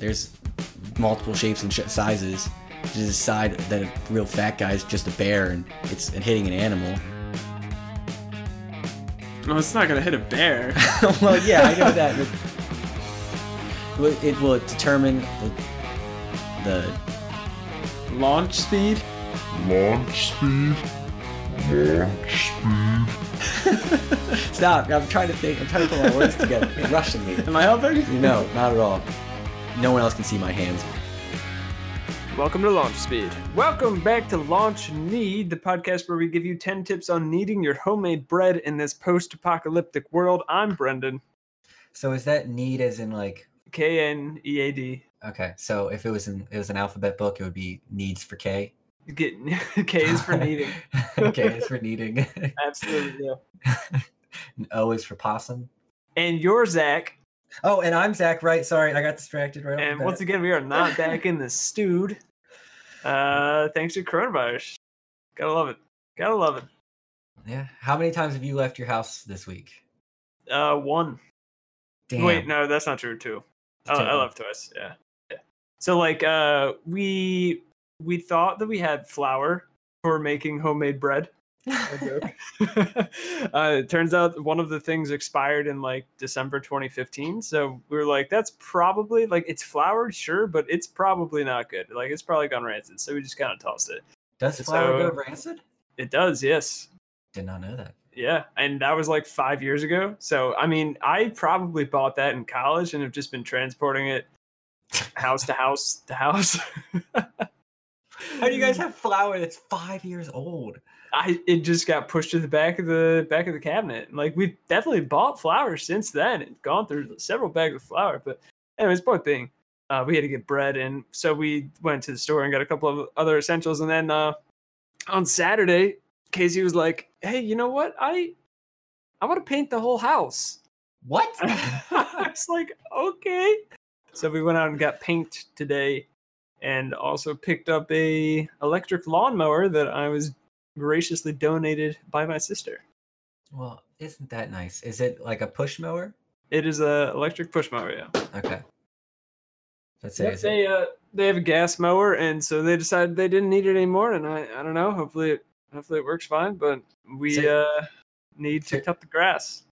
there's multiple shapes and sh- sizes. to decide that a real fat guy is just a bear and it's and hitting an animal. Well, it's not gonna hit a bear. well, yeah, I know that. but It will determine the, the Launch speed. Launch speed. Launch speed. stop. I'm trying to think. I'm trying to put my words together. You're rushing me. Am I helping? No, not at all. No one else can see my hands. Welcome to Launch Speed. Welcome back to Launch Need, the podcast where we give you 10 tips on kneading your homemade bread in this post apocalyptic world. I'm Brendan, So is that need as in like? K N E A D. Okay, so if it was an it was an alphabet book, it would be needs for K. Get K is for kneading. K is for needing. Absolutely. Yeah. o is for possum. And you're Zach. Oh, and I'm Zach. Right? Sorry, I got distracted. Right. And once again, we are not back in the stewed. Uh, thanks to coronavirus. Gotta love it. Gotta love it. yeah. How many times have you left your house this week? Uh, one. Damn. Wait, no, that's not true Two. I, I left twice. Yeah. yeah. So like, uh, we we thought that we had flour for making homemade bread. Uh, it turns out one of the things expired in like December 2015. So we were like, that's probably like it's flour, sure, but it's probably not good. Like it's probably gone rancid. So we just kind of tossed it. Does flour so- go rancid? It does, yes. Did not know that. Yeah, and that was like five years ago. So I mean, I probably bought that in college and have just been transporting it house to house to house. How do you guys have flour that's five years old? I it just got pushed to the back of the back of the cabinet. Like we've definitely bought flour since then and gone through several bags of flour. But anyways, point being, uh, we had to get bread, and so we went to the store and got a couple of other essentials. And then uh, on Saturday, Casey was like, "Hey, you know what? I I want to paint the whole house." What? I was like, okay. So we went out and got paint today, and also picked up a electric lawnmower that I was graciously donated by my sister. well, isn't that nice? Is it like a push mower? It is a electric push mower. Yeah. Okay. Let's say Yep, it- they uh they have a gas mower, and so they decided they didn't need it anymore. And I I don't know. Hopefully it hopefully it works fine. But we So- uh need to so- cut the grass.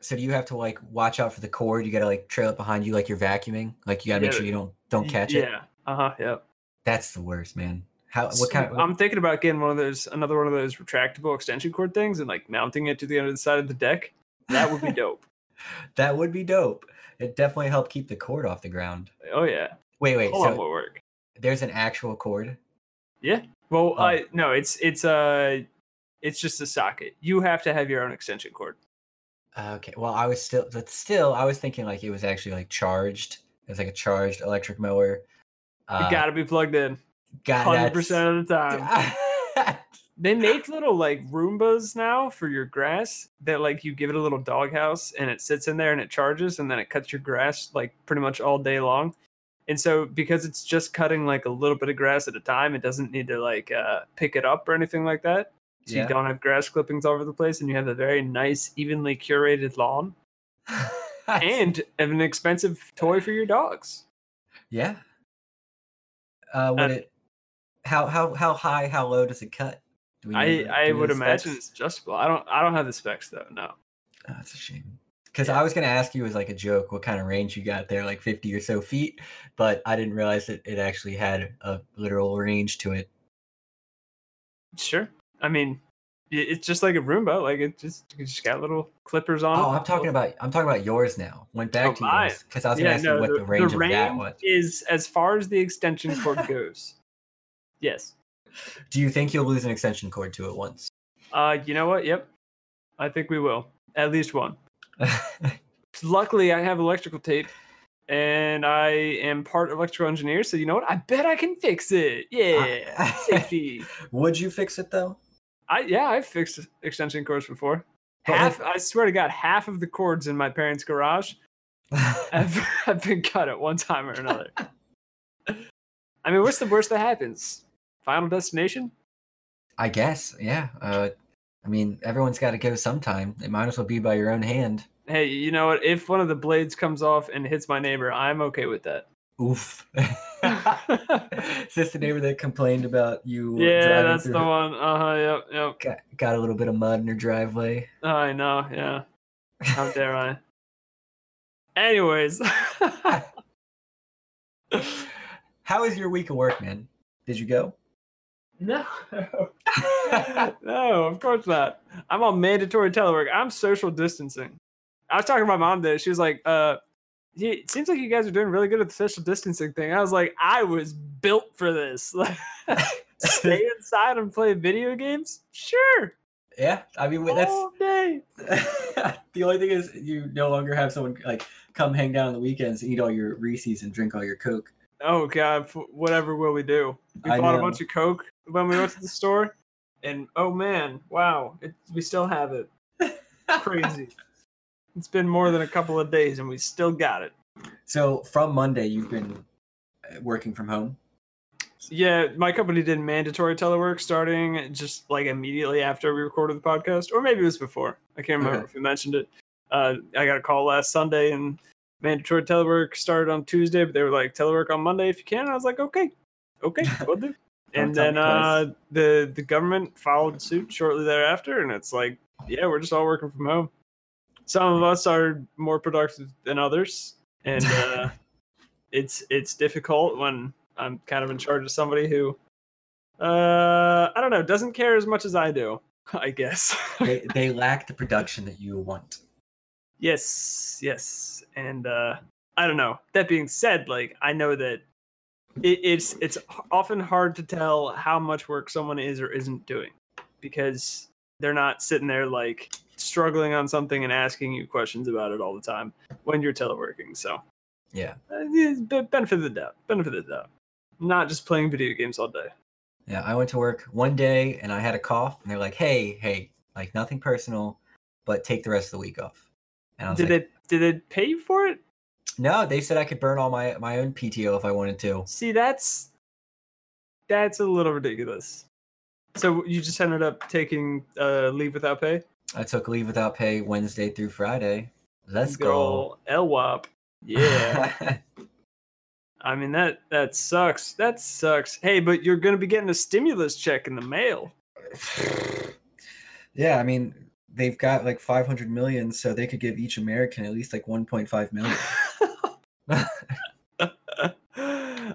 So do you have to like watch out for the cord? You gotta like trail it behind you like you're vacuuming. Like you gotta make sure you don't don't catch it. Yeah. Uh huh. Yep. That's the worst, man. How what kind of I'm thinking about getting one of those, another one of those retractable extension cord things, and like mounting it to the other side of the deck. That would be dope. that would be dope. It definitely help keep the cord off the ground. oh yeah, Wait, wait. lot So more work. there's an actual cord. Yeah. Well, Oh. I no, it's it's uh it's just a socket. You have to have your own extension cord. Okay. Well, I was still, but still, I was thinking like it was actually like charged. It was like a charged electric mower. Uh, You gotta be plugged in, got hundred percent of the time. They make little like Roombas now for your grass that like you give it a little doghouse and it sits in there and it charges and then it cuts your grass like pretty much all day long. And so because it's just cutting like a little bit of grass at a time, it doesn't need to like uh, pick it up or anything like that. So Yeah. you don't have grass clippings all over the place and you have a very nice, evenly curated lawn and an expensive toy for your dogs. yeah. Uh, would Uh, it? How how how high? How low does it cut? Do we I, do I would imagine it's adjustable. I don't I don't have the specs though. No. Oh, that's a shame. Because Yeah. I was gonna ask you as like a joke what kind of range you got there, like fifty or so feet, but I didn't realize that it actually had a literal range to it. Sure. I mean, it's just like a Roomba. Like it just you just got little clippers on. Oh, it. I'm talking about I'm talking about yours now. Went back Oh, to mine. yours because I was gonna ask you what the, range of that was. is as far as the extension cord goes. Yes. Do you think you'll lose an extension cord to it once? Uh, you know what? Yep. I think we will. At least one. Luckily, I have electrical tape, and I am part electrical engineer. So you know what? I bet I can fix it. Yeah. Safety. Would you fix it though? I yeah, I've fixed extension cords before. But, like- Half. I swear to God, half of the cords in my parents' garage have, have been cut at one time or another. I mean, what's the worst that happens? Final destination? I guess, yeah. Uh, I mean, everyone's got to go sometime. It might as well be by your own hand. Hey, you know what? If one of the blades comes off and hits my neighbor, I'm okay with that. Oof. Is this the neighbor that complained about you? yeah, that's through the one. Uh huh. Yep. Yep. Got, got a little bit of mud in her driveway. I know. Yeah. How dare I? Anyways. How was your week of work, man? Did you go? No. no, of course not. I'm on mandatory telework. I'm social distancing. I was talking to my mom today. She was like, uh, "Yeah, it seems like you guys are doing really good at the social distancing thing. I was like, I was built for this. Stay inside and play video games? Sure. Yeah, I mean that's All day. the only thing is you no longer have someone like come hang down on the weekends, eat all your Reese's, and drink all your Coke. Oh god, whatever will we do? We I bought a bunch of Coke when we went to the store, and oh man, wow, it, we still have it. Crazy. it's been more than a couple of days, and we still got it. So from Monday, you've been uh, working from home. Yeah, my company did mandatory telework starting just like immediately after we recorded the podcast, or maybe it was before. I can't remember Okay. if we mentioned it. Uh, I got a call last Sunday, and mandatory telework started on Tuesday, but they were like telework on Monday if you can. I was like, okay, okay, we'll do. And then uh, the the government followed suit shortly thereafter, and it's like, yeah, we're just all working from home. Some of us are more productive than others, and uh, it's it's difficult when I'm kind of in charge of somebody who, uh, I don't know, doesn't care as much as I do. I guess. They they lack the production that you want. yes, yes, and uh, I don't know. That being said, like I know that it, it's it's often hard to tell how much work someone is or isn't doing because they're not sitting there like struggling on something and asking you questions about it all the time when you're teleworking. So Yeah, uh, benefit of the doubt. Benefit of the doubt. Not just playing video games all day. yeah. I went to work one day and I had a cough, and they're like, "Hey, hey, like nothing personal, but take the rest of the week off." And I was Did like, they did they pay you for it? "No, they said I could burn all my my own PTO if I wanted to." See, that's that's a little ridiculous. So you just ended up taking uh, leave without pay? I took leave without pay Wednesday through Friday. Let's go. LWAP. Yeah. I mean that that sucks. That sucks. Hey, but you're gonna be getting a stimulus check in the mail. yeah, I mean, they've got like 500 million, so they could give each American at least like 1.5 million.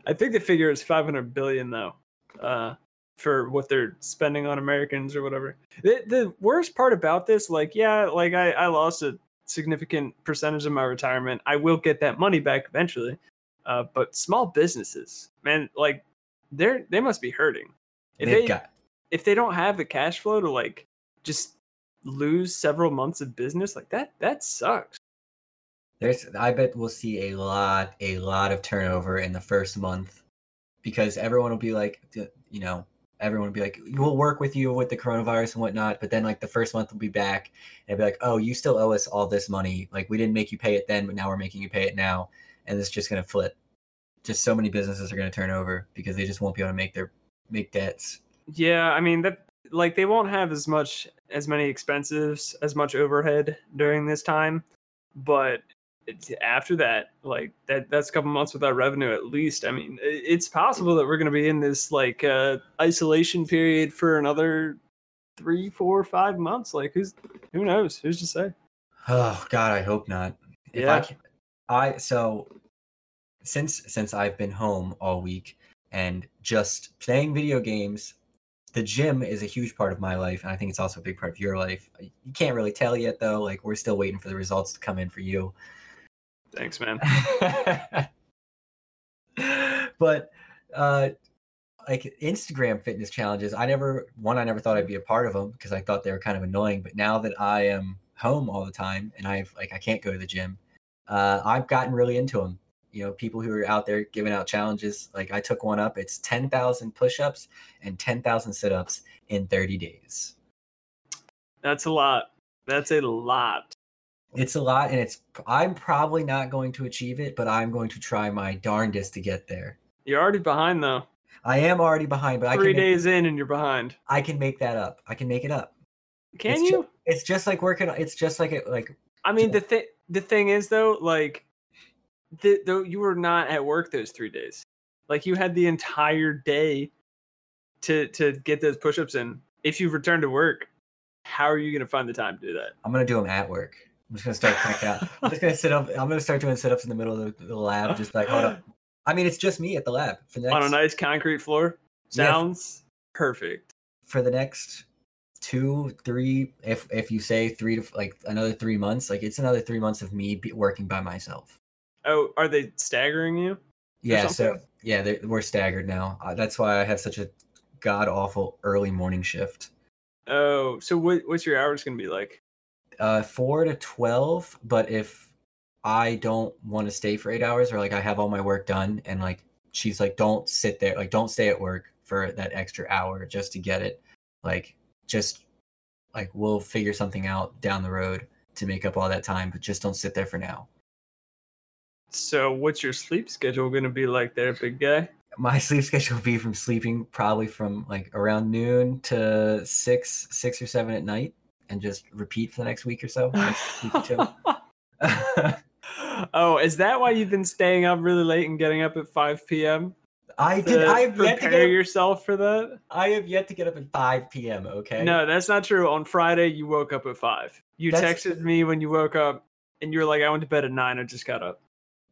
I think the figure is 500 billion though, uh, for what they're spending on Americans or whatever. The, the worst part about this, like, yeah, like I, I lost a significant percentage of my retirement. I will get that money back eventually. Uh, but small businesses, man, like they're they must be hurting. If they've they got if they don't have the cash flow to like just lose several months of business, like that that sucks. There's I bet we'll see a lot a lot of turnover in the first month because everyone will be like you know everyone will be like we'll work with you with the coronavirus and whatnot but then like the first month will be back and be like oh you still owe us all this money. Like we didn't make you pay it then but now we're making you pay it now and it's just gonna flip. Just so many businesses are gonna turn over because they just won't be able to make their make debts. Yeah, I mean that like they won't have as much as many expenses, as much overhead during this time, but after that, like that that's a couple months without revenue at least. I mean, it's possible that we're going to be in this like uh isolation period for another three, four, five months. Like who's who knows? Who's to say? Oh God, I hope not. If I Yeah. can, I so since since I've been home all week and just playing video games, the gym is a huge part of my life, and I think it's also a big part of your life. You can't really tell yet, though. Like we're still waiting for the results to come in for you. Thanks, man. but uh like Instagram fitness challenges, I never one I never thought I'd be a part of them because I thought they were kind of annoying. But now that I am home all the time and I've like I can't go to the gym, uh, I've gotten really into them. You know, people who are out there giving out challenges. Like I took one up. It's ten thousand push-ups and ten thousand sit-ups in thirty days. That's a lot. That's a lot. It's a lot, and it's I'm probably not going to achieve it, but I'm going to try my darndest to get there. You're already behind though. I am already behind, but I Three can make, days in and you're behind. I can make that up. I can make it up. Can It's ju- you? It's just like working. It's just like it. Like I mean, the thing the thing is though, like th- though you were not at work those three days. Like you had the entire day to to get those push-ups in. If you return to work, how are you going to find the time to do that? I'm gonna do them at work. I'm just gonna start cranking out. I'm just gonna sit up. I'm gonna start doing sit-ups in the middle of the, the lab. Just like hold up. I mean, it's just me at the lab for the next On a nice concrete floor. Yeah. Sounds perfect. for the next two, three. If if you say three to like another three months, like it's another three months of me working by myself. Oh, are they staggering you? Yeah. So yeah, we're staggered now. Uh, that's why I have such a god awful early morning shift. Oh, so what, what's your hours going to be like? Uh four to twelve but if i don't want to stay for eight hours or like i have all my work done and like she's like don't sit there like don't stay at work for that extra hour just to get it like just like we'll figure something out down the road to make up all that time but just don't sit there for now So, what's your sleep schedule going to be like there, big guy? my sleep schedule will be from sleeping probably from like around noon to six six or seven at night and just repeat for the next week or so week or oh, is that why you've been staying up really late and getting up at 5 p.m.? i did i have yet to prepare yourself for that? I have yet to get up at 5 p.m. Okay. No, that's not true. On Friday, you woke up at 5. You That's- texted me when you woke up and you were like, I went to bed at 9. I just got up.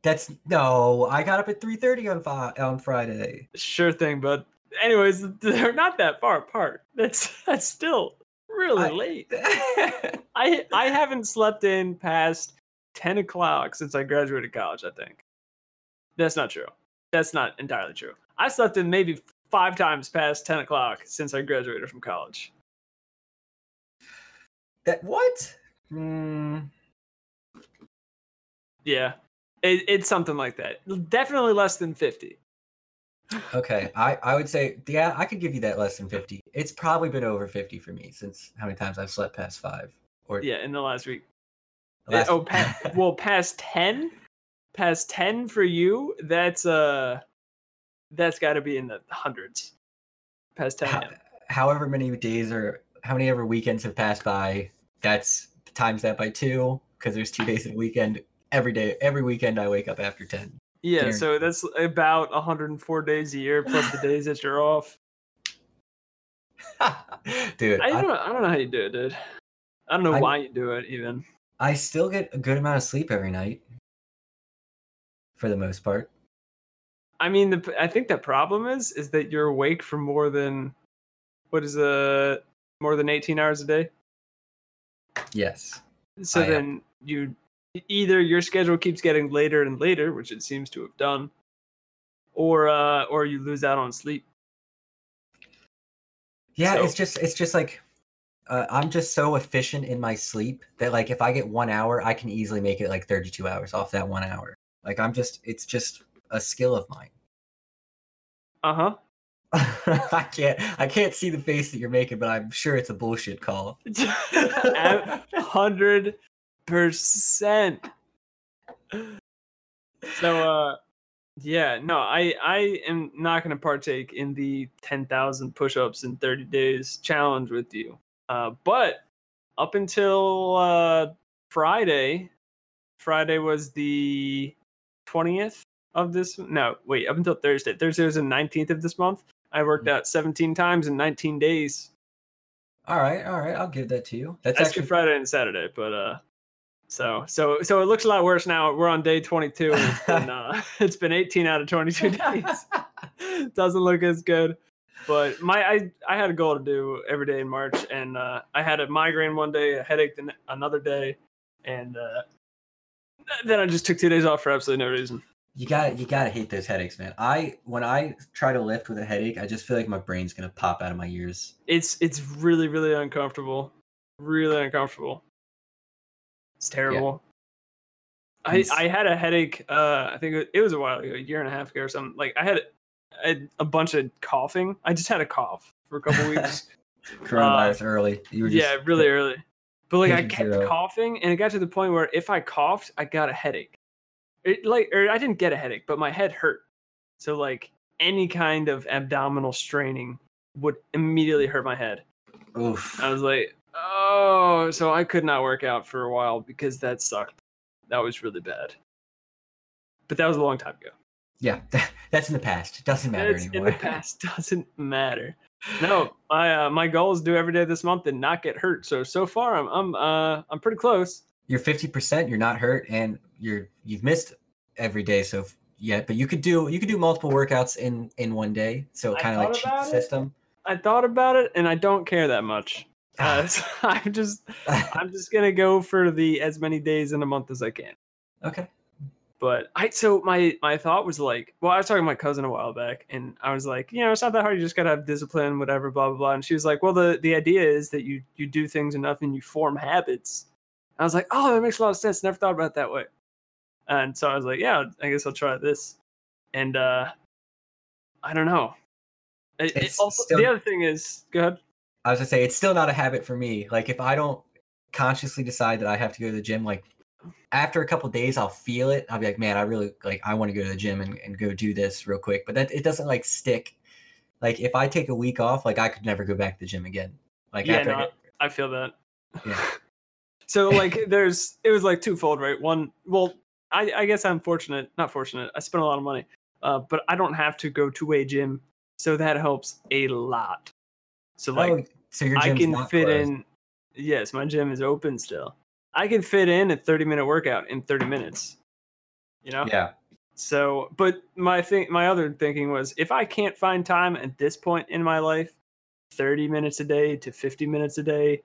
That's no. I got up at 3:30 on fi- on Friday. Sure thing, but anyways, they're not that far apart. That's that's still really I- late. I I haven't slept in past ten o'clock since I graduated college. I think that's not true. That's not entirely true. I slept in maybe five times past ten o'clock since I graduated from college. that what? Hmm. Yeah, it, it's something like that. Definitely less than fifty. Okay. I I would say yeah. I could give you that less than 50. It's probably been over 50 for me since how many times I've slept past five or Yeah, in the last week. last- oh, pa- well, past ten, past ten for you. That's uh, that's got to be in the hundreds. Past ten. How- yeah. however many days or how many ever weekends have passed by. That's times that by two because there's two days in a weekend. Every day, every weekend, I wake up after 10. Yeah, so that's about 104 days a year plus the days that you're off. Dude, I I, don't know. I don't know how you do it, dude. I don't know I- why you do it even. I still get a good amount of sleep every night. For the most part. I mean, the I think the problem is is that you're awake for more than what is a more than 18 hours a day. Yes. So I am. then you either your schedule keeps getting later and later, which it seems to have done, or uh or you lose out on sleep. Yeah, So- it's just it's just like uh, I'm just so efficient in my sleep that like if I get one hour, I can easily make it like 32 hours off that one hour. Like I'm just it's just a skill of mine. Uh huh. I can't I can't see the face that you're making, but I'm sure it's a bullshit call. hundred percent. So uh yeah, no, I I am not gonna partake in the ten thousand push-ups in thirty days challenge with you. Uh but up until uh Friday, Friday was the twentieth of this no, wait, up until Thursday. Thursday was the nineteenth of this month. I worked Mm. out seventeen times in nineteen days. All right, all right, I'll give that to you. That's That's actually Friday and Saturday, but uh, so so so it looks a lot worse now. We're on day 22. And it's been uh, it's been 18 out of 22 days. Doesn't look as good, but my I I had a goal to do every day in March, and uh, I had a migraine one day, a headache the, another day, and uh, then I just took two days off for absolutely no reason. You got you got to hate those headaches, man. I when I try to lift with a headache, I just feel like my brain's gonna pop out of my ears. It's it's really really uncomfortable, really uncomfortable. It's terrible. I, I had a headache. Uh, I think it, was a while ago, a year and a half ago or something. Like I had, had a bunch of coughing. I just had a cough for a couple weeks. Coronavirus early. You were just, yeah, really early. But like I kept zero. coughing, and it got to the point where if I coughed, I got a headache. It like, or I didn't get a headache, but my head hurt. So like any kind of abdominal straining would immediately hurt my head. Oof. I was like, oh, so I could not work out for a while because that sucked. That was really bad. but that was a long time ago. Yeah, that's in the past. It doesn't matter It's in anymore. the past doesn't matter. No, my uh, my goal is to do every day this month and not get hurt. So so far I'm I'm uh I'm pretty close. you're 50%, you're not hurt, and you're you've missed every day so f- yet, but you could do you could do multiple workouts in in one day. So kind of like cheat the it. system. I thought about it and I don't care that much. Uh, so I'm just I'm just gonna go for the as many days in a month as I can. okay. But I so my my thought was like, well, I was talking to my cousin a while back, and I was like, you know, it's not that hard. You just gotta have discipline, whatever, blah blah blah. And she was like, well, the the idea is that you you do things enough and you form habits. I was like, oh, that makes a lot of sense. Never thought about it that way. And so I was like, yeah, I guess I'll try this. And uh I don't know. It also, still- the other thing is, go ahead. I was gonna say it's still not a habit for me. Like if I don't consciously decide that I have to go to the gym, like after a couple days I'll feel it. I'll be like, man, I really like I want to go to the gym and, and go do this real quick. But that it doesn't like stick. Like if I take a week off, like I could never go back to the gym again. Like Yeah, after no, I feel that. Yeah. so like there's it was like twofold, right? One well, I, I guess I'm fortunate, not fortunate. I spent a lot of money. Uh, but I don't have to go to a gym. So that helps a lot. So like oh, so your I can fit closed. in yes, my gym is open still. I can fit in a 30 minute workout in 30 minutes. You know? Yeah. So, but my thing, my other thinking was, if I can't find time at this point in my life, thirty minutes a day to fifty minutes a day,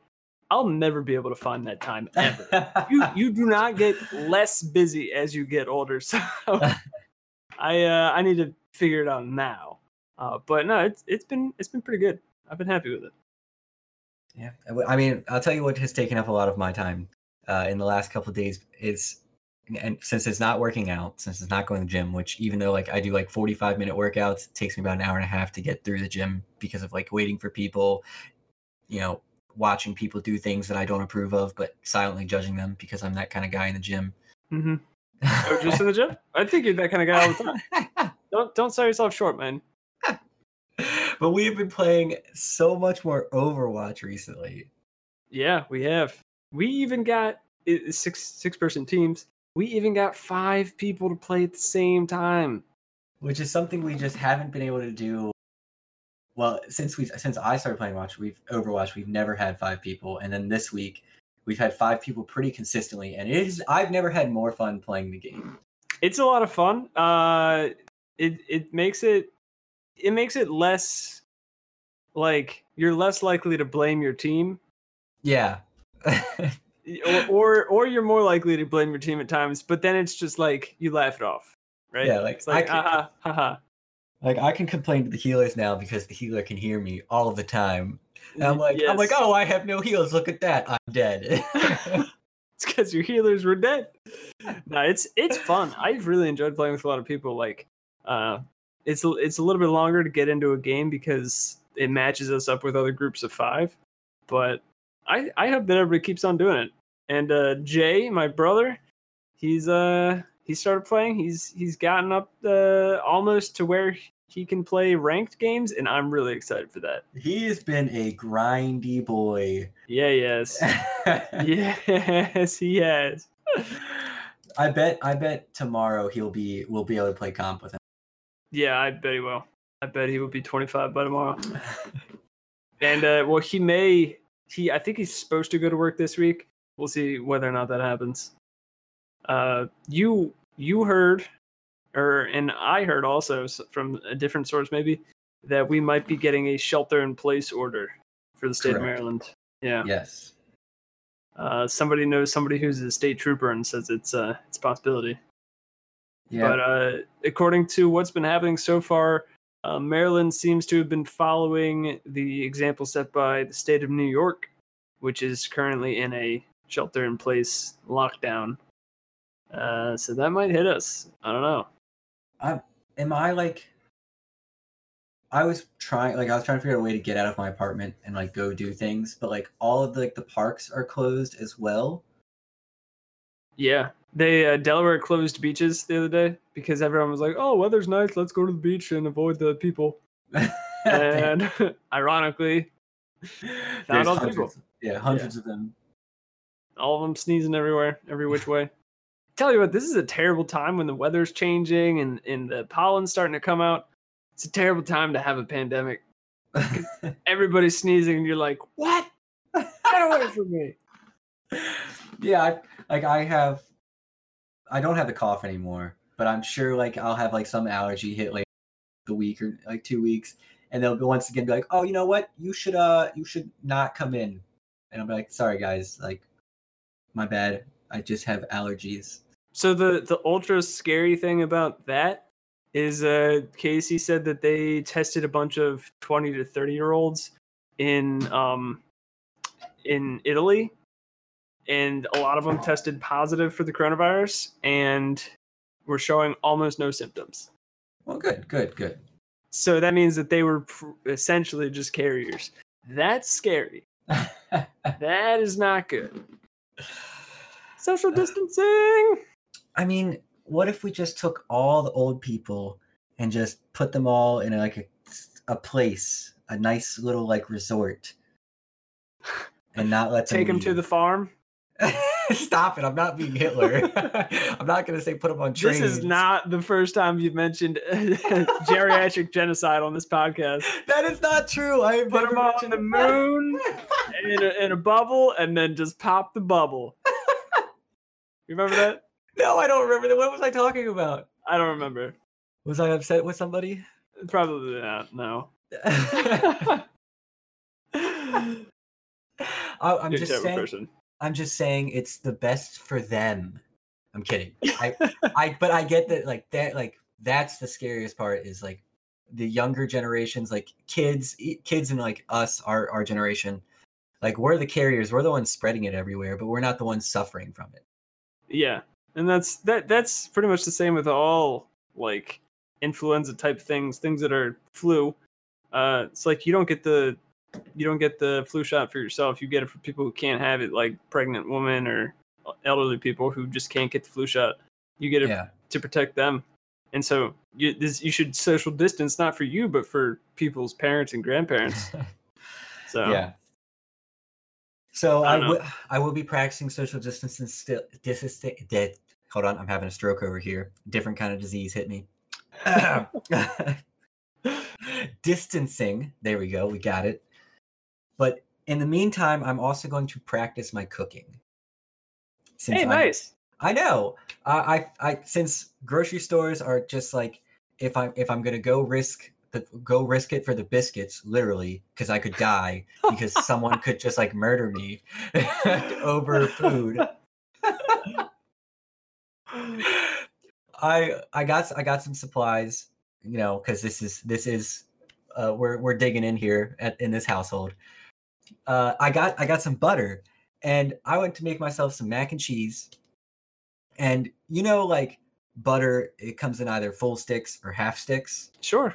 I'll never be able to find that time ever. you you do not get less busy as you get older, so I uh, I need to figure it out now. Uh, but no, it's it's been it's been pretty good. I've been happy with it. Yeah, I mean, I'll tell you what has taken up a lot of my time uh, in the last couple of days is, and since it's not working out, since it's not going to the gym, which even though like I do like forty-five minute workouts, it takes me about an hour and a half to get through the gym because of like waiting for people, you know, watching people do things that I don't approve of, but silently judging them because I'm that kind of guy in the gym. Mm-hmm. Oh, just in the gym? I think you're that kind of guy all the time. Don't don't sell yourself short, man. but we have been playing so much more Overwatch recently. Yeah, we have. We even got six six person teams. We even got five people to play at the same time. which is something we just haven't been able to do. Well, since we since I started playing Watch, we've Overwatch, we've never had five people, and then this week we've had five people pretty consistently, and it is I've never had more fun playing the game. It's a lot of fun. Uh, it it makes it it makes it less like you're less likely to blame your team, Yeah, or or, or you're more likely to blame your team at times. But then it's just like you laugh it off, right? Yeah, like, it's like I can- like I can complain to the healers now because the healer can hear me all the time. And I'm like, I'm like, oh, I have no heals. Look at that, I'm dead. It's because your healers were dead. no, it's it's fun. I've really enjoyed playing with a lot of people. Like, uh, it's a- it's a little bit longer to get into a game because it matches us up with other groups of five. But I I hope that everybody keeps on doing it. And uh, Jay, my brother, he's uh he started playing. He's he's gotten up uh, almost to where he can play ranked games, and I'm really excited for that. he has been a grindy boy. Yeah, yes, yes, he has. I bet I bet tomorrow he'll be we'll be able to play comp with him. Yeah, I bet he will. I bet he will be 25 by tomorrow. And uh, well, he may. He I think he's supposed to go to work this week. We'll see whether or not that happens. Uh, you you heard, or and I heard also from a different source maybe that we might be getting a shelter in place order for the state of Maryland. Yeah. Yes. Uh, somebody knows somebody who's a state trooper and says it's uh it's a possibility. Yeah. But uh, according to what's been happening so far, uh, Maryland seems to have been following the example set by the state of New York, which is currently in a shelter in place lockdown. Uh, so that might hit us. I don't know. am I like I was trying like I was trying to figure out a way to get out of my apartment and like go do things, but like all of the, like the parks are closed as well. Yeah, they uh, Delaware closed beaches the other day because everyone was like, "Oh, weather's nice. Let's go to the beach and avoid the people." And ironically, There's all people. yeah, hundreds of them. all of them sneezing everywhere, every which way. tell you what, this is a terrible time when the weather's changing and, and the pollen's starting to come out. It's a terrible time to have a pandemic. Everybody's sneezing, and you're like, "What? Get away from me!" yeah, I, like I have, I don't have the cough anymore, but I'm sure like I'll have like some allergy hit like the week or like two weeks, and they'll once again be like, "Oh, you know what? You should uh, you should not come in," and I'll be like, "Sorry guys, like, my bad. I just have allergies." So the the ultra scary thing about that is uh Casey said that they tested a bunch of 20 to 30 year olds in um in Italy and a lot of them tested positive for the coronavirus and were showing almost no symptoms. Well, good, good, good. So that means that they were pr- essentially just carriers. That's scary. that is not good. Social distancing. I mean, what if we just took all the old people and just put them all in like a, a place, a nice little like resort, and not let them Take them to the farm. Stop it! I'm not being Hitler. I'm not gonna say put them on trains. This is not the first time you've mentioned geriatric genocide on this podcast. That is not true. I Put them on the moon in a, in a bubble and then just pop the bubble. You remember that? No, I don't remember that. What was I talking about? I don't remember. Was I upset with somebody? Probably not. No. I, I'm You're a just saying. person. I'm just saying it's the best for them. I'm kidding. I, I, but I get that. Like that. Like that's the scariest part. Is like the younger generations, like kids, kids, and like us, our our generation. Like we're the carriers. We're the ones spreading it everywhere, but we're not the ones suffering from it. Yeah, and that's that. That's pretty much the same with all like influenza type things, things that are flu. Uh, it's like you don't get the you don't get the flu shot for yourself. You get it for people who can't have it, like pregnant women or elderly people who just can't get the flu shot. You get it Yeah. to protect them. And so you this, you should social distance not for you but for people's parents and grandparents. So Yeah. So I I will I will be practicing social distancing still distance dead. Hold on, I'm having a stroke over here. Different kind of disease hit me. Distancing. There we go. We got it. But in the meantime, I'm also going to practice my cooking. Since Hey, I'm- nice. I know. I, I, I, since grocery stores are just like, if I'm, if I'm gonna go risk the, go risk it for the biscuits, literally, because I could die because someone could just like murder me over food. I, I got, I got some supplies, you know, because this is, this is, uh, we're, we're digging in here at in this household. Uh, I got, I got some butter, and I went to make myself some mac and cheese. And you know like butter it comes in either full sticks or half sticks? Sure.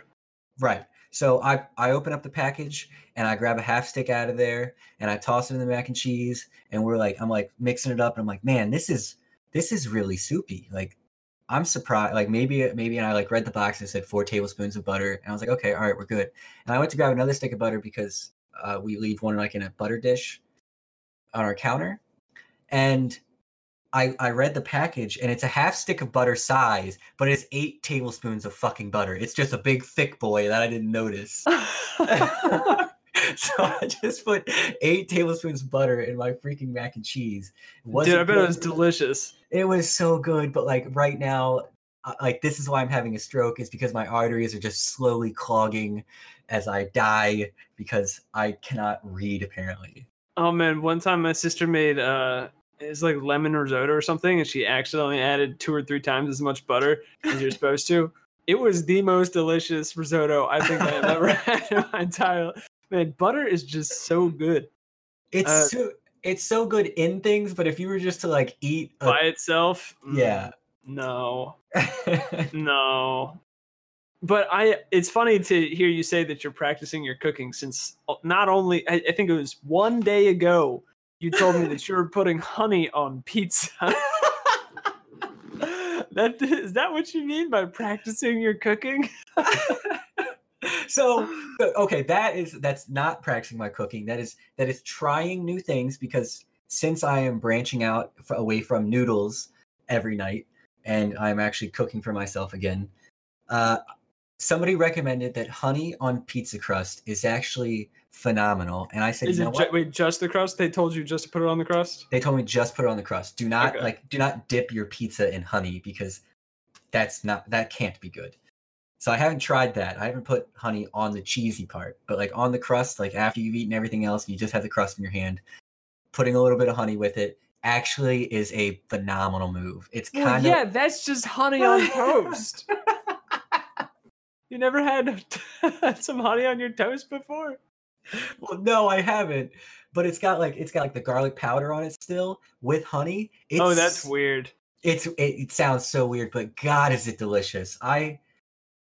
right. So i i open up the package and i grab a half stick out of there and i toss it in the mac and cheese and we're like i'm like mixing it up and i'm like man this is this is really soupy. Like i'm surprised like maybe maybe and i like read the box and it said four tablespoons of butter and i was like okay all right we're good. And i went to grab another stick of butter because uh, we leave one like in a butter dish on our counter and I, I read the package and it's a half stick of butter size, but it's eight tablespoons of fucking butter. It's just a big thick boy that I didn't notice. so I just put eight tablespoons of butter in my freaking mac and cheese. It Dude, I bet it was delicious. It was so good, but like right now, uh, like this is why I'm having a stroke is because my arteries are just slowly clogging as I die because I cannot read apparently. Oh man, one time my sister made uh it's like lemon risotto or something, and she accidentally added two or three times as much butter as you're supposed to. It was the most delicious risotto I think I've ever had in my entire life. Man, butter is just so good It's Uh, so it's so good in things, but if you were just to like eat, a, by itself. mm, yeah, No, no. But I, it's funny to hear you say that you're practicing your cooking since uh, not only, I, I think it was one day ago, you told me that you were putting honey on pizza. that is that what you mean by practicing your cooking? so okay, that is that's not practicing my cooking. That is that is trying new things because since I am branching out away from noodles every night, and I'm actually cooking for myself again. Uh, somebody recommended that honey on pizza crust is actually phenomenal, and I said, Is you know ju- what? wait just the crust? They told you just to put it on the crust. They told me just put it on the crust. Do not Okay. like do not dip your pizza in honey because that's not that can't be good. So I haven't tried that. I haven't put honey on the cheesy part, but like on the crust, like after you've eaten everything else, you just have the crust in your hand. Putting a little bit of honey with it actually is a phenomenal move. It's Well, kind yeah, of that's just honey on toast. you never had some honey on your toast before? well, no, I haven't. But it's got like it's got like the garlic powder on it still with honey. It's, oh, that's weird. it's it, it sounds so weird, but God, is it delicious! I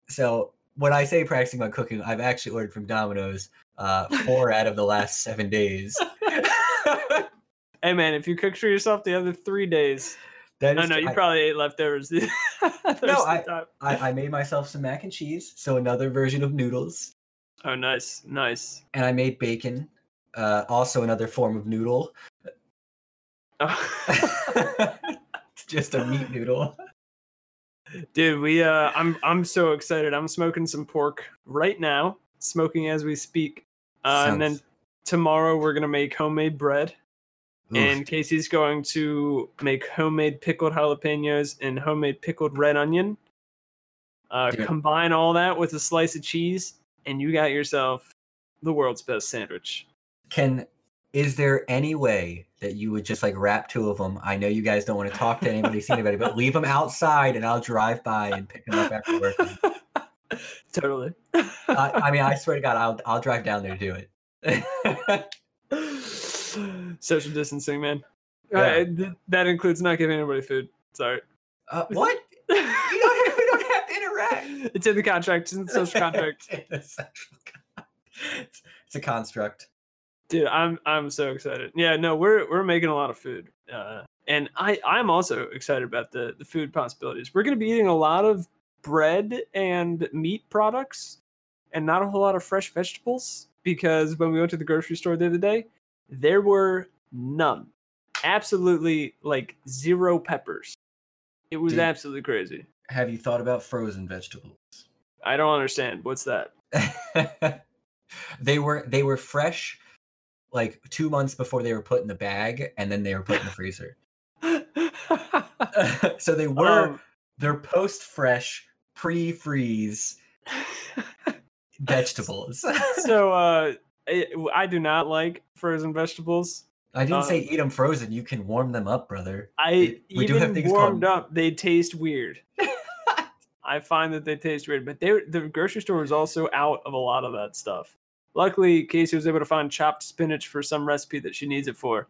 so when I say practicing my cooking, I've actually ordered from Domino's uh, four out of the last seven days. Hey man, if you cook for yourself the other three days, That no, no, you I, probably ate leftovers. the I-. I, I made myself some mac and cheese, so another version of noodles, Oh, nice, nice. and I made bacon, uh, also another form of noodle. Oh. it's just a meat noodle. Dude, we uh I'm I'm so excited. I'm smoking some pork right now, smoking as we speak. Uh, and then tomorrow we're gonna make homemade bread. Oof. And Casey's going to make homemade pickled jalapenos and homemade pickled red onion. Uh, combine all that with a slice of cheese, and you got yourself the world's best sandwich. Can is there any way that you would just like wrap two of them? I know you guys don't want to talk to anybody, see anybody, but leave them outside, and I'll drive by and pick them up after work. totally. I, I mean, I swear to God, I'll I'll drive down there to do it. Social distancing, man. Uh, th- that includes not giving anybody food. Sorry. uh, what? We don't, we don't have to interact. it's in the contract. It's in the social contract. It's a it's, it's a construct. Dude, I'm I'm so excited. Yeah, no, we're we're making a lot of food, uh, and I I'm also excited about the the food possibilities. We're gonna be eating a lot of bread and meat products, and not a whole lot of fresh vegetables because when we went to the grocery store the other day, there were none, absolutely like zero peppers. It was Dude. absolutely crazy. Have you thought about frozen vegetables? I don't understand what's that. they were they were fresh like two months before they were put in the bag and then they were put in the freezer so they were Um, they're post fresh pre freeze vegetables so uh, I, I do not like frozen vegetables. i didn't say um, eat them frozen you can warm them up brother I We- we do even have things warmed called- up, they taste weird. I find that they taste weird, but they the grocery store was also out of a lot of that stuff. Luckily, Casey was able to find chopped spinach for some recipe that she needs it for.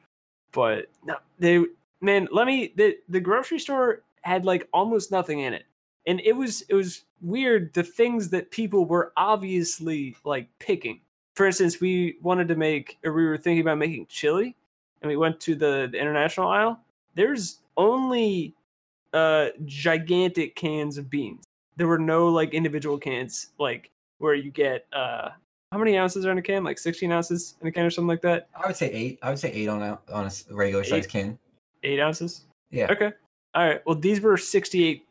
But no, they man, let me the the grocery store had like almost nothing in it, and it was it was weird the things that people were obviously like picking. For instance, we wanted to make or we were thinking about making chili, and we went to the, the international aisle. There's only uh gigantic cans of beans. There were no like individual cans like where you get uh how many ounces are in a can? Like 16 ounces in a can or something like that? i would say eight i would say eight on a on a regular size can Eight ounces? yeah Okay. All right. Well, these were 68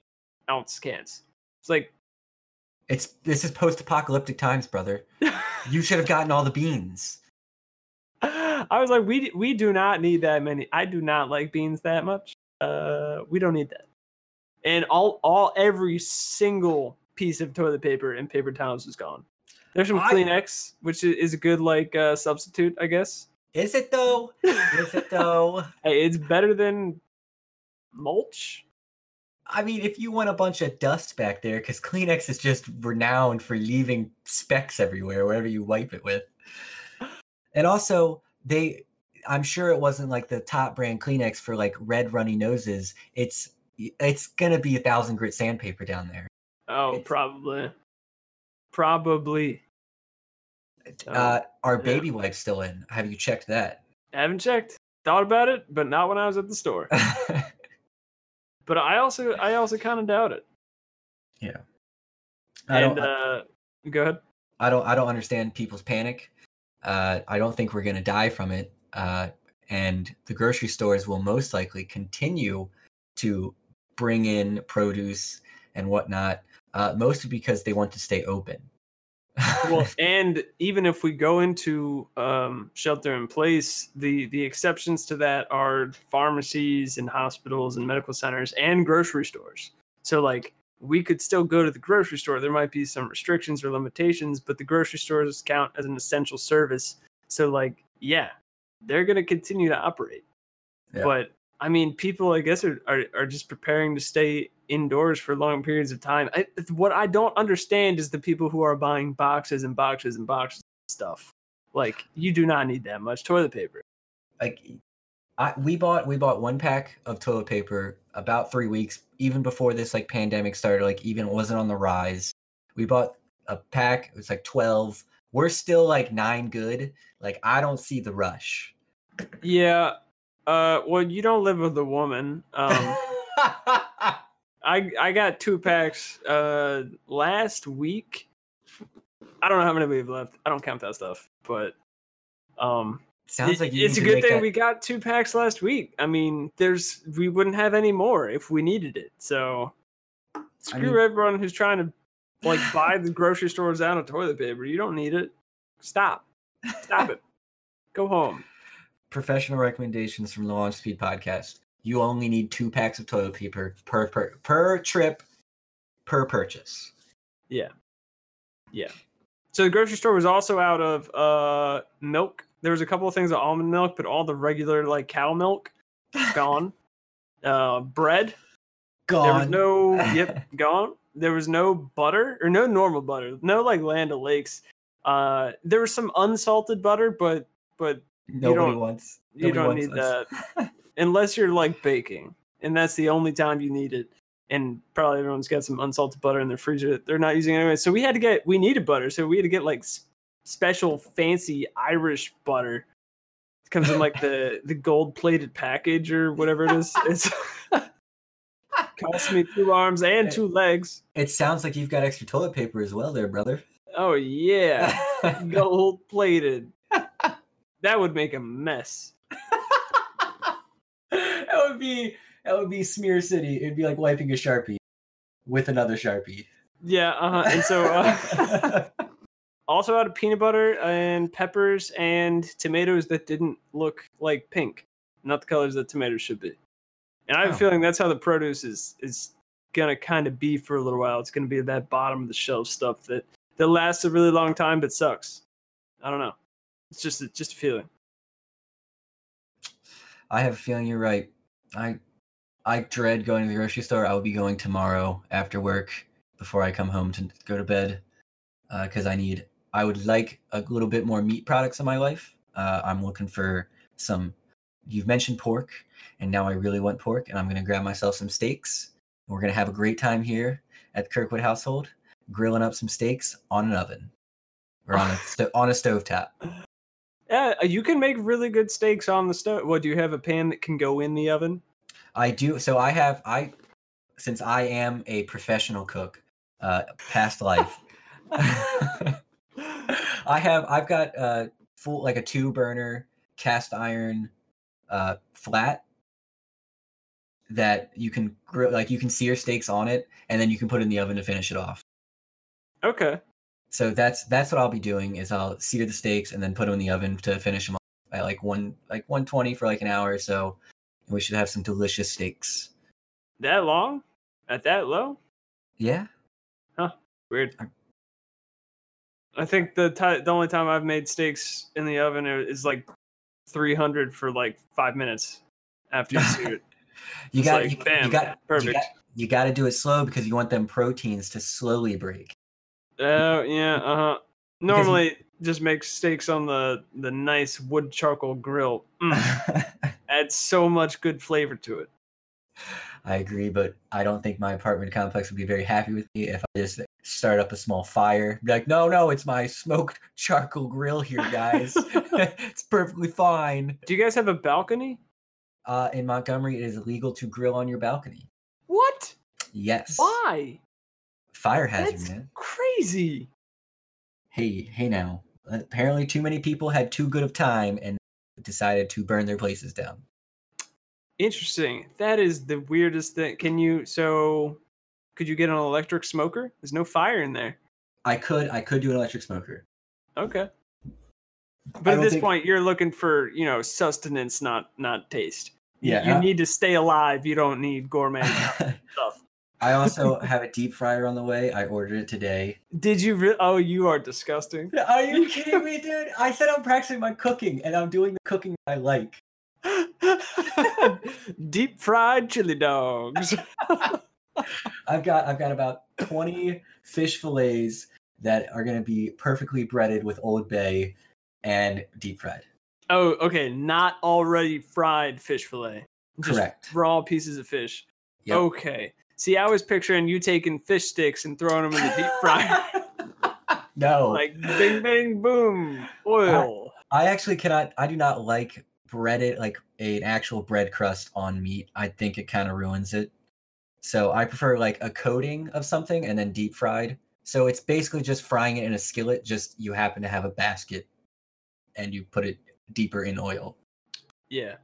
ounce cans. It's like it's this is post-apocalyptic times brother you should have gotten all the beans I was like, we we do not need that many. I do not like beans that much. Uh, we don't need that. And all all every single piece of toilet paper and paper towels is gone. There's some I- Kleenex, which is a good like uh, substitute, I guess. is it though is it though Hey, it's better than mulch. I mean, if you want a bunch of dust back there, because Kleenex is just renowned for leaving specks everywhere wherever you wipe it with. And also, they, I'm sure it wasn't like the top brand Kleenex for like red runny noses. It's it's gonna be a thousand grit sandpaper down there. Oh, It's- probably, probably. Oh, Uh, are yeah. baby wipes still in? Have you checked that? I haven't checked. Thought about it, but not when I was at the store. But I also I also kind of doubt it. Yeah. I and uh, go ahead. I don't I don't understand people's panic. Uh, I don't think we're gonna die from it. Uh, and the grocery stores will most likely continue to bring in produce and whatnot, uh, mostly because they want to stay open. Well, and even if we go into um, shelter in place, the the exceptions to that are pharmacies and hospitals and medical centers and grocery stores. So like we could still go to the grocery store. There might be some restrictions or limitations, but the grocery stores count as an essential service. So like yeah, they're going to continue to operate. Yeah. But I mean, people I guess are, are are just preparing to stay indoors for long periods of time. I, what I don't understand is the people who are buying boxes and boxes and boxes of stuff. Like you do not need that much toilet paper. like I, we bought we bought one pack of toilet paper about three weeks even before this like pandemic started like even wasn't on the rise we bought a pack it was like 12 we're still like nine good like i don't see the rush Yeah. Uh. Well, you don't live with a woman. Um. I I got two packs. Uh. Last week. I don't know how many we have left. I don't count that stuff, but um. sounds like it's a good thing that- we got two packs last week. I mean, there's we wouldn't have any more if we needed it. So screw mean- everyone who's trying to like buy the grocery stores out of toilet paper. You don't need it. Stop. Stop it. Go home. professional recommendations from the launch speed podcast you only need two packs of toilet paper per per, per trip per purchase Yeah. Yeah. So the grocery store was also out of uh milk. There was a couple of things of almond milk, but all the regular like cow milk gone. uh bread. gone There was no yep, gone. There was no butter or no normal butter. No like Land O'Lakes. Uh there was some unsalted butter, but but nobody don't- wants you don't wants need us. that unless you're like baking. And that's the only time you need it. And probably everyone's got some unsalted butter in their freezer that they're not using anyway. So we had to get we needed butter, so we had to get like special fancy Irish butter. It comes in like the the gold plated package or whatever it is. It's cost me two arms and two legs. It sounds like you've got extra toilet paper as well, there, brother. Oh yeah, gold plated. That would make a mess. that would be that would be smear city. It'd be like wiping a sharpie with another sharpie. Yeah, uh-huh. and so uh, also out of peanut butter and peppers and tomatoes that didn't look like pink, not the colors that tomatoes should be. And I have Oh. a feeling that's how the produce is is gonna kind of be for a little while. It's gonna be that bottom of the shelf stuff that that lasts a really long time but sucks. I don't know. It's just it's just a feeling. I have a feeling you're right. I I dread going to the grocery store. I will be going tomorrow after work before I come home to go to bed because I need. I would like a little bit more meat products in my life. Uh, I'm looking for some. You've mentioned pork, and now I really want pork, and I'm gonna grab myself some steaks. We're gonna have a great time here at the Kirkwood household, grilling up some steaks on an oven or on a sto- on a stovetop. Yeah, uh, you can make really good steaks on the stove. What do you have a pan that can go in the oven? I do. So I have I, since I am a professional cook, uh, past life. I have I've got uh full like a two burner cast iron, uh, flat that you can grill like you can sear steaks on it and then you can put it in the oven to finish it off. Okay. So that's that's what I'll be doing is I'll sear the steaks and then put them in the oven to finish them off at like one like 120 for like an hour or so. And we should have some delicious steaks. That long? At that low? Yeah. Huh. Weird. I- think the ti the only time I've made steaks in the oven is like 300 for like five minutes after you sear it. You got like, you, bam, you got you perfect. got you got to do it slow because you want them proteins to slowly break. Oh yeah, uh huh. Normally, just make steaks on the the nice wood charcoal grill. Mm, adds so much good flavor to it. I agree, but I don't think my apartment complex would be very happy with me if I just start up a small fire. Be like, no, no, it's my smoked charcoal grill here, guys. it's perfectly fine. Do you guys have a balcony? Uh, in Montgomery, it is illegal to grill on your balcony. What? Yes. Why? Fire hazard, That's man. crazy. Hey, hey now. Apparently, too many people had too good of time and decided to burn their places down. Interesting. That is the weirdest thing. Can you so could you get an electric smoker? There's no fire in there. I could I could do an electric smoker. Okay. But at this think- point you're looking for, you know, sustenance, not not taste. Yeah, You I- need to stay alive. You don't need gourmet stuff. I also have a deep fryer on the way. I ordered it today. Did you re- Oh, you are disgusting. Are you kidding me, dude? I said I'm practicing my cooking and I'm doing the cooking I like. Deep fried chili dogs. I've got I've got about 20 fish fillets that are gonna be perfectly breaded with Old Bay and deep fried. Oh, okay. Not already fried fish fillet. Just Correct. raw pieces of fish. Yep. Okay. See, I was picturing you taking fish sticks and throwing them in the deep fryer. No. like bing, bang, boom, oil. I actually cannot. I do not like breaded like an actual bread crust on meat. I think it kind of ruins it. So I prefer like a coating of something and then deep fried. So it's basically just frying it in a skillet. Just you happen to have a basket, and you put it deeper in oil. Yeah.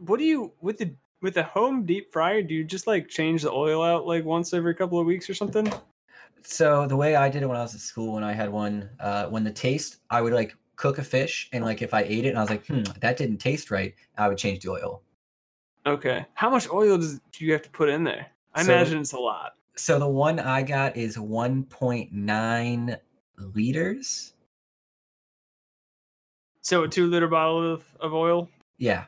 What do you with the with a home deep fryer? Do you just like change the oil out like once every couple of weeks or something? So the way I did it when I was at school, when I had one, uh, when the taste, I would like cook a fish, and like if I ate it and I was like, hmm, that didn't taste right, I would change the oil. Okay. How much oil does do you have to put in there? I So- imagine it's a lot. So the one I got is 1.9 liters. So a two liter bottle of, of oil, Yeah.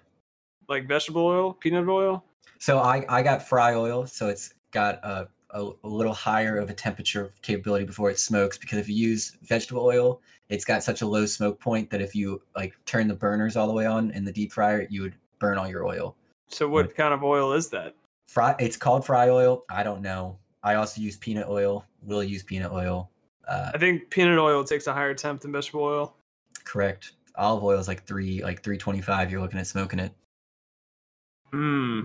Like vegetable oil, peanut oil. So I I got fry oil, so it's got a, a, a little higher of a temperature capability before it smokes. Because if you use vegetable oil, it's got such a low smoke point that if you like turn the burners all the way on in the deep fryer, you would burn all your oil. So what kind of oil is that? Fry. It's called fry oil. I don't know. I also use peanut oil. Will use peanut oil. Uh, I think peanut oil takes a higher temp than vegetable oil. correct. Olive oil is like three, like three twenty five. You're looking at smoking it. Hmm.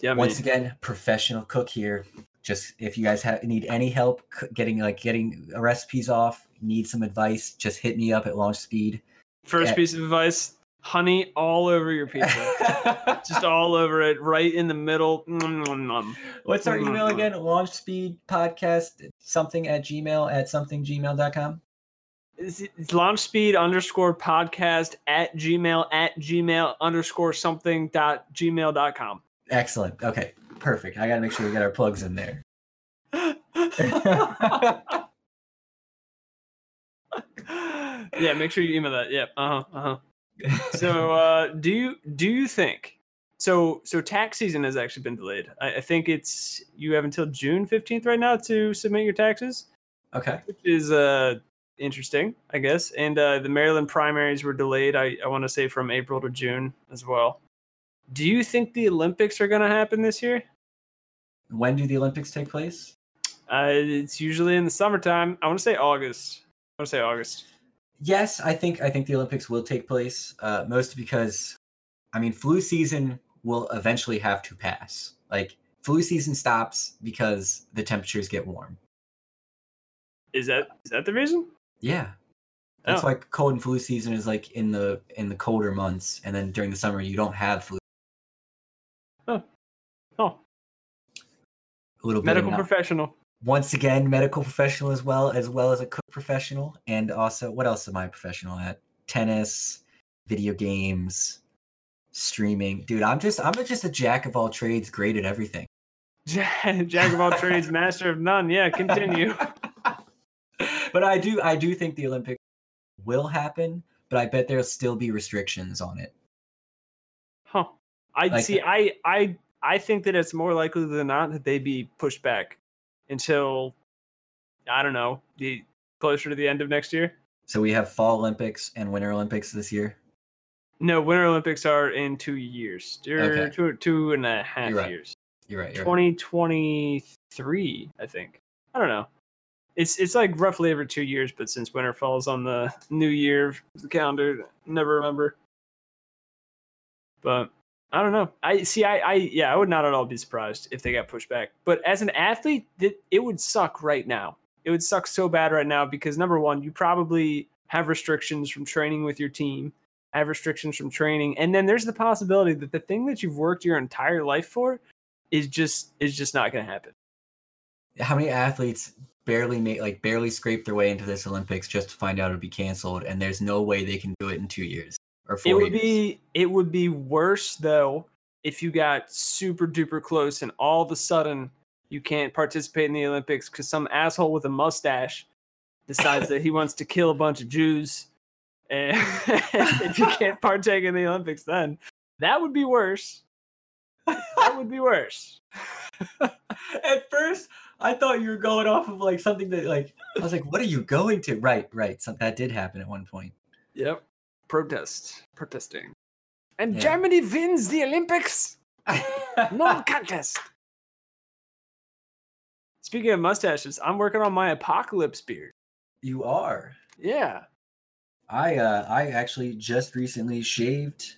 Yummy. Once again, professional cook here. Just if you guys have need any help getting like getting recipes off, need some advice, just hit me up at launch speed. First yeah. piece of advice: honey all over your pizza. Just all over it, right in the middle. What's our email again? Launch speed podcast something at gmail at something gmail.com. It's, launch speed underscore podcast at gmail at gmail underscore something dot gmail dot com. Excellent. Okay, perfect. I gotta make sure we get our plugs in there. yeah, make sure you email that. Yep. Uh huh. Uh huh. So, uh, do you do you think so? So tax season has actually been delayed. I, I think it's you have until June fifteenth right now to submit your taxes, okay. which is uh interesting, I guess. And uh, the Maryland primaries were delayed. I I want to say from April to June as well. Do you think the Olympics are going to happen this year? When do the Olympics take place? Uh, it's usually in the summertime. I want to say August. I want to say August. Yes, I think I think the Olympics will take place. Uh, mostly because, I mean, flu season will eventually have to pass. Like flu season stops because the temperatures get warm. Is that is that the reason? Yeah, that's Oh. why cold and flu season is like in the in the colder months, and then during the summer you don't have flu. Oh, A little bit medical of professional. once again medical professional as well as well as a cook professional, and also what else am I professional at? Tennis, video games, streaming. Dude, I'm just I'm just a jack of all trades, great at everything. Jack of all trades, master of none. Yeah, continue. but I do I do think the Olympics will happen, but I bet there'll still be restrictions on it. Huh. I Like- see. I I I think that it's more likely than not that they'd be pushed back until I don't know the closer to the end of next year. So we have fall Olympics and winter Olympics this year. No, Winter Olympics are in two years. Or Okay. two two and a half You're right. years. You're right. You're right. Twenty twenty three, I think. I don't know. It's it's like roughly every two years, but since winter falls on the new year the calendar, never remember. But I don't know. I see. I, I yeah. I would not at all be surprised if they got pushed back. But as an athlete, it, it would suck right now. It would suck so bad right now because number one, you probably have restrictions from training with your team. have restrictions from training, and then there's the possibility that the thing that you've worked your entire life for is just is just not going to happen. How many athletes barely make like barely scrape their way into this Olympics just to find out it'll be canceled, and there's no way they can do it in two years or four It would years. be it would be worse though if you got super duper close and all of a sudden you can't participate in the Olympics because some asshole with a mustache decides that he wants to kill a bunch of Jews. And if you can't partake in the Olympics, then that would be worse. That would be worse. At first, I thought you were going off of like something that like I was like, what are you going to? Right, right. So that did happen at one point. Yep. Protest. Protesting. And Yeah. Germany wins the Olympics. No contest. Speaking of mustaches, I'm working on my apocalypse beard. you are. Yeah. I uh I actually just recently shaved,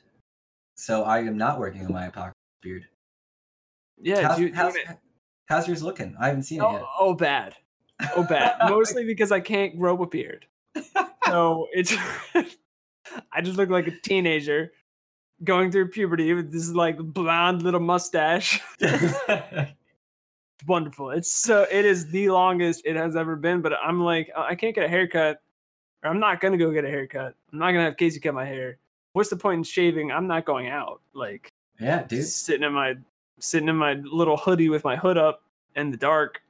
so I am not working on my apocalypse beard. Yeah. how's, do you- do you how's, yours looking? I haven't seen it yet. oh, oh, bad. Oh, bad. Mostly because I can't grow a beard. So it's. I just look like a teenager going through puberty with this like blonde little mustache. Wonderful. It's so. It is the longest it has ever been. But I'm like, I can't get a haircut, or I'm not gonna go get a haircut. I'm not gonna have Casey cut my hair. What's the point in shaving? I'm not going out. Like, yeah, dude. just sitting in my sitting in my little hoodie with my hood up in the dark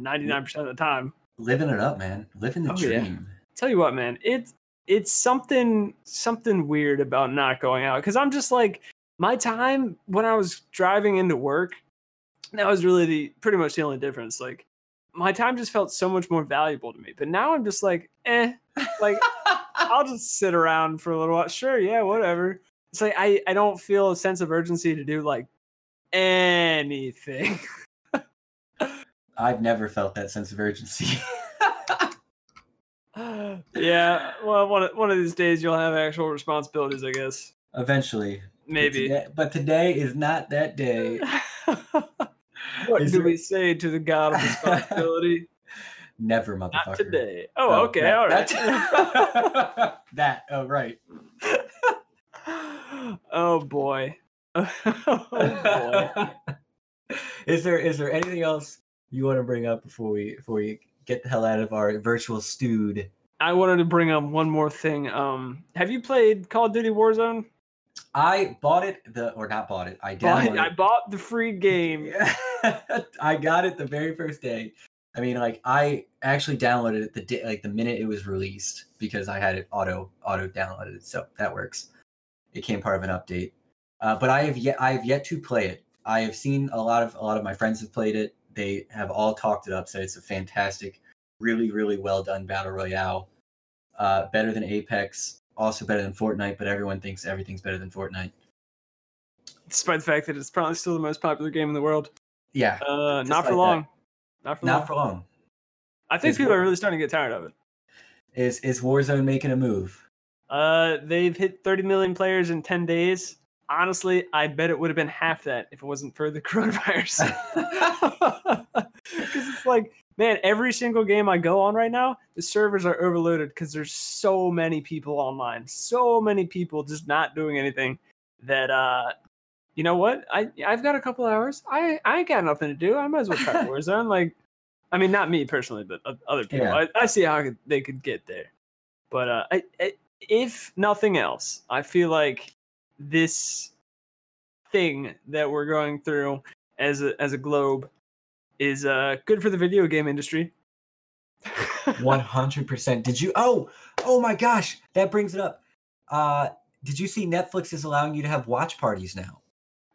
99% of the time Living it up, man. Living the Oh, yeah. dream. tell you what man it's it's something something weird about not going out because i'm just like my time when i was driving into work that was really the pretty much the only difference like my time just felt so much more valuable to me but now i'm just like eh like i'll just sit around for a little while sure yeah whatever it's like i i don't feel a sense of urgency to do like anything I've never felt that sense of urgency. yeah well one of, one of these days you'll have actual responsibilities i guess Eventually. But maybe today, but today is not that day. what Is do there- we say to the god of responsibility? Never, motherfucker. Not today. Oh, okay, all right. That, that. Oh, right. oh boy. oh boy. is there is there anything else you want to bring up before we before we get the hell out of our virtual stewed? I wanted to bring up one more thing. Um, have you played Call of Duty Warzone? I bought it the or not bought it. I Bought- downloaded. I bought the free game. I got it the very first day. I mean, like I actually downloaded it the day, like the minute it was released because I had it auto auto downloaded, so that works. It came part of an update, uh, but I have yet I have yet to play it. I have seen a lot of a lot of my friends have played it. They have all talked it up, said it's a fantastic, really really well done battle royale. Uh, better than Apex, also better than Fortnite, but everyone thinks everything's better than Fortnite. Despite the fact that it's probably still the most popular game in the world. Yeah, Uh, not for that. long. Not for long. not for long. I think It's people are really starting to get tired of it. Is is Warzone making a move? Uh, they've hit 30 million players in 10 days. Honestly, I bet it would have been half that if it wasn't for the coronavirus. Because it's like, man, every single game I go on right now, the servers are overloaded because there's so many people online, so many people just not doing anything. That uh, you know what? I I've got a couple hours. I I ain't got nothing to do. I might as well try Warzone. like, I mean, not me personally, but other people. Yeah. I, I see how could, they could get there. But uh, I, I, if nothing else, I feel like this thing that we're going through as a as a globe is uh good for the video game industry. One hundred percent. Did you? Oh, oh my gosh, that brings it up. Uh, did you see Netflix is allowing you to have watch parties now?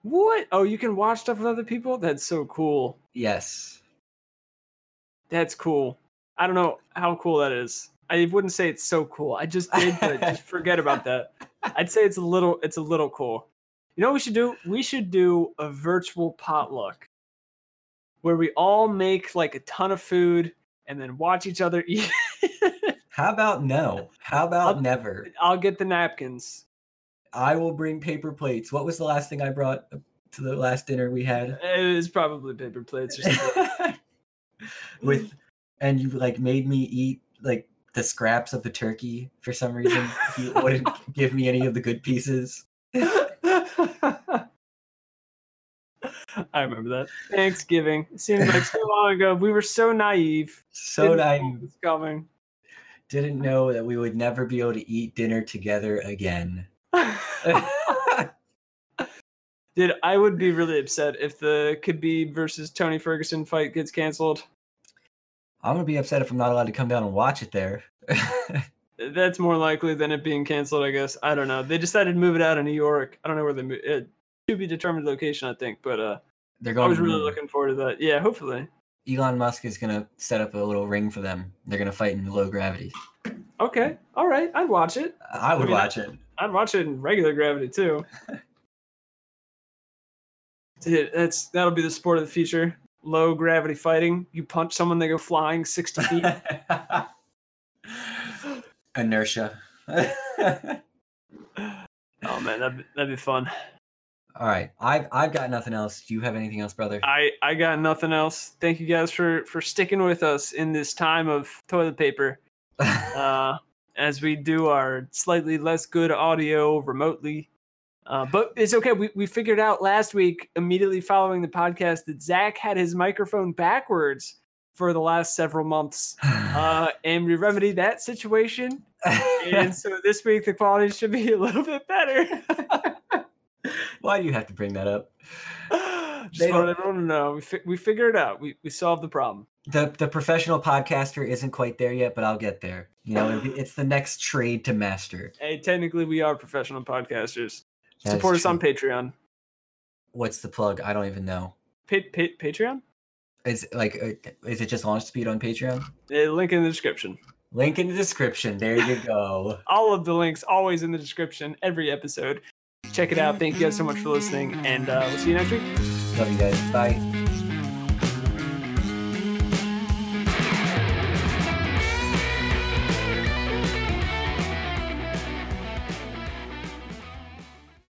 what? Oh, you can watch stuff with other people? That's so cool. Yes. That's cool. I don't know how cool that is. I wouldn't say it's so cool. I just did, but just forget about that. I'd say it's a little it's a little cool. You know what we should do? We should do a virtual potluck where we all make like a ton of food and then watch each other eat. How about no? How about I'll- never? I'll get the napkins. I will bring paper plates. What was the last thing I brought uh, to the last dinner we had? It was probably paper plates or something. With and you like made me eat like the scraps of the turkey for some reason. He wouldn't give me any of the good pieces. I remember that. Thanksgiving. It seems like so long ago. We were so naive. So Didn't naive. it was coming. Didn't know that we would never be able to eat dinner together again. Dude, I would be really upset if the Khabib versus Tony Ferguson fight gets canceled. I'm gonna be upset if I'm not allowed to come down and watch it there. That's more likely than it being canceled, I guess. I don't know. They decided to move it out of New York. I don't know where they moved it. To be determined location, I think. But uh, They're going. I was really looking forward to that. Yeah, hopefully. Elon Musk is gonna set up a little ring for them. They're gonna fight in low gravity. Okay. All right. I'd watch it. I would mean, watch it. I'd watch it in regular gravity too. Dude, that's that'll be the sport of the future. Low gravity fighting. You punch someone, they go flying sixty feet. Inertia. oh man, that'd be, that'd be fun. All right, I've I've got nothing else. Do you have anything else, brother? I I got nothing else. Thank you guys for for sticking with us in this time of toilet paper. Uh, as we do our slightly less good audio remotely. Uh, but it's okay. We, we figured out last week, immediately following the podcast, that Zach had his microphone backwards for the last several months. Uh, and we remedied that situation. And so this week, the quality should be a little bit better. Why do you have to bring that up? Just don't- everyone to know. We, fi- we figured it out. We, we solved the problem. The the professional podcaster isn't quite there yet, but I'll get there. You know, it's the next trade to master. Hey, technically, we are professional podcasters. That Support us on. Patreon. What's the plug? I don't even know. Pa- pa- Patreon? Is like uh, is it just launch speed on Patreon? Uh, link in the description. Link in the description. There you go. All of the links always in the description, every episode. Check it out. Thank you guys so much for listening, and uh, we'll see you next week. Love you guys. Bye.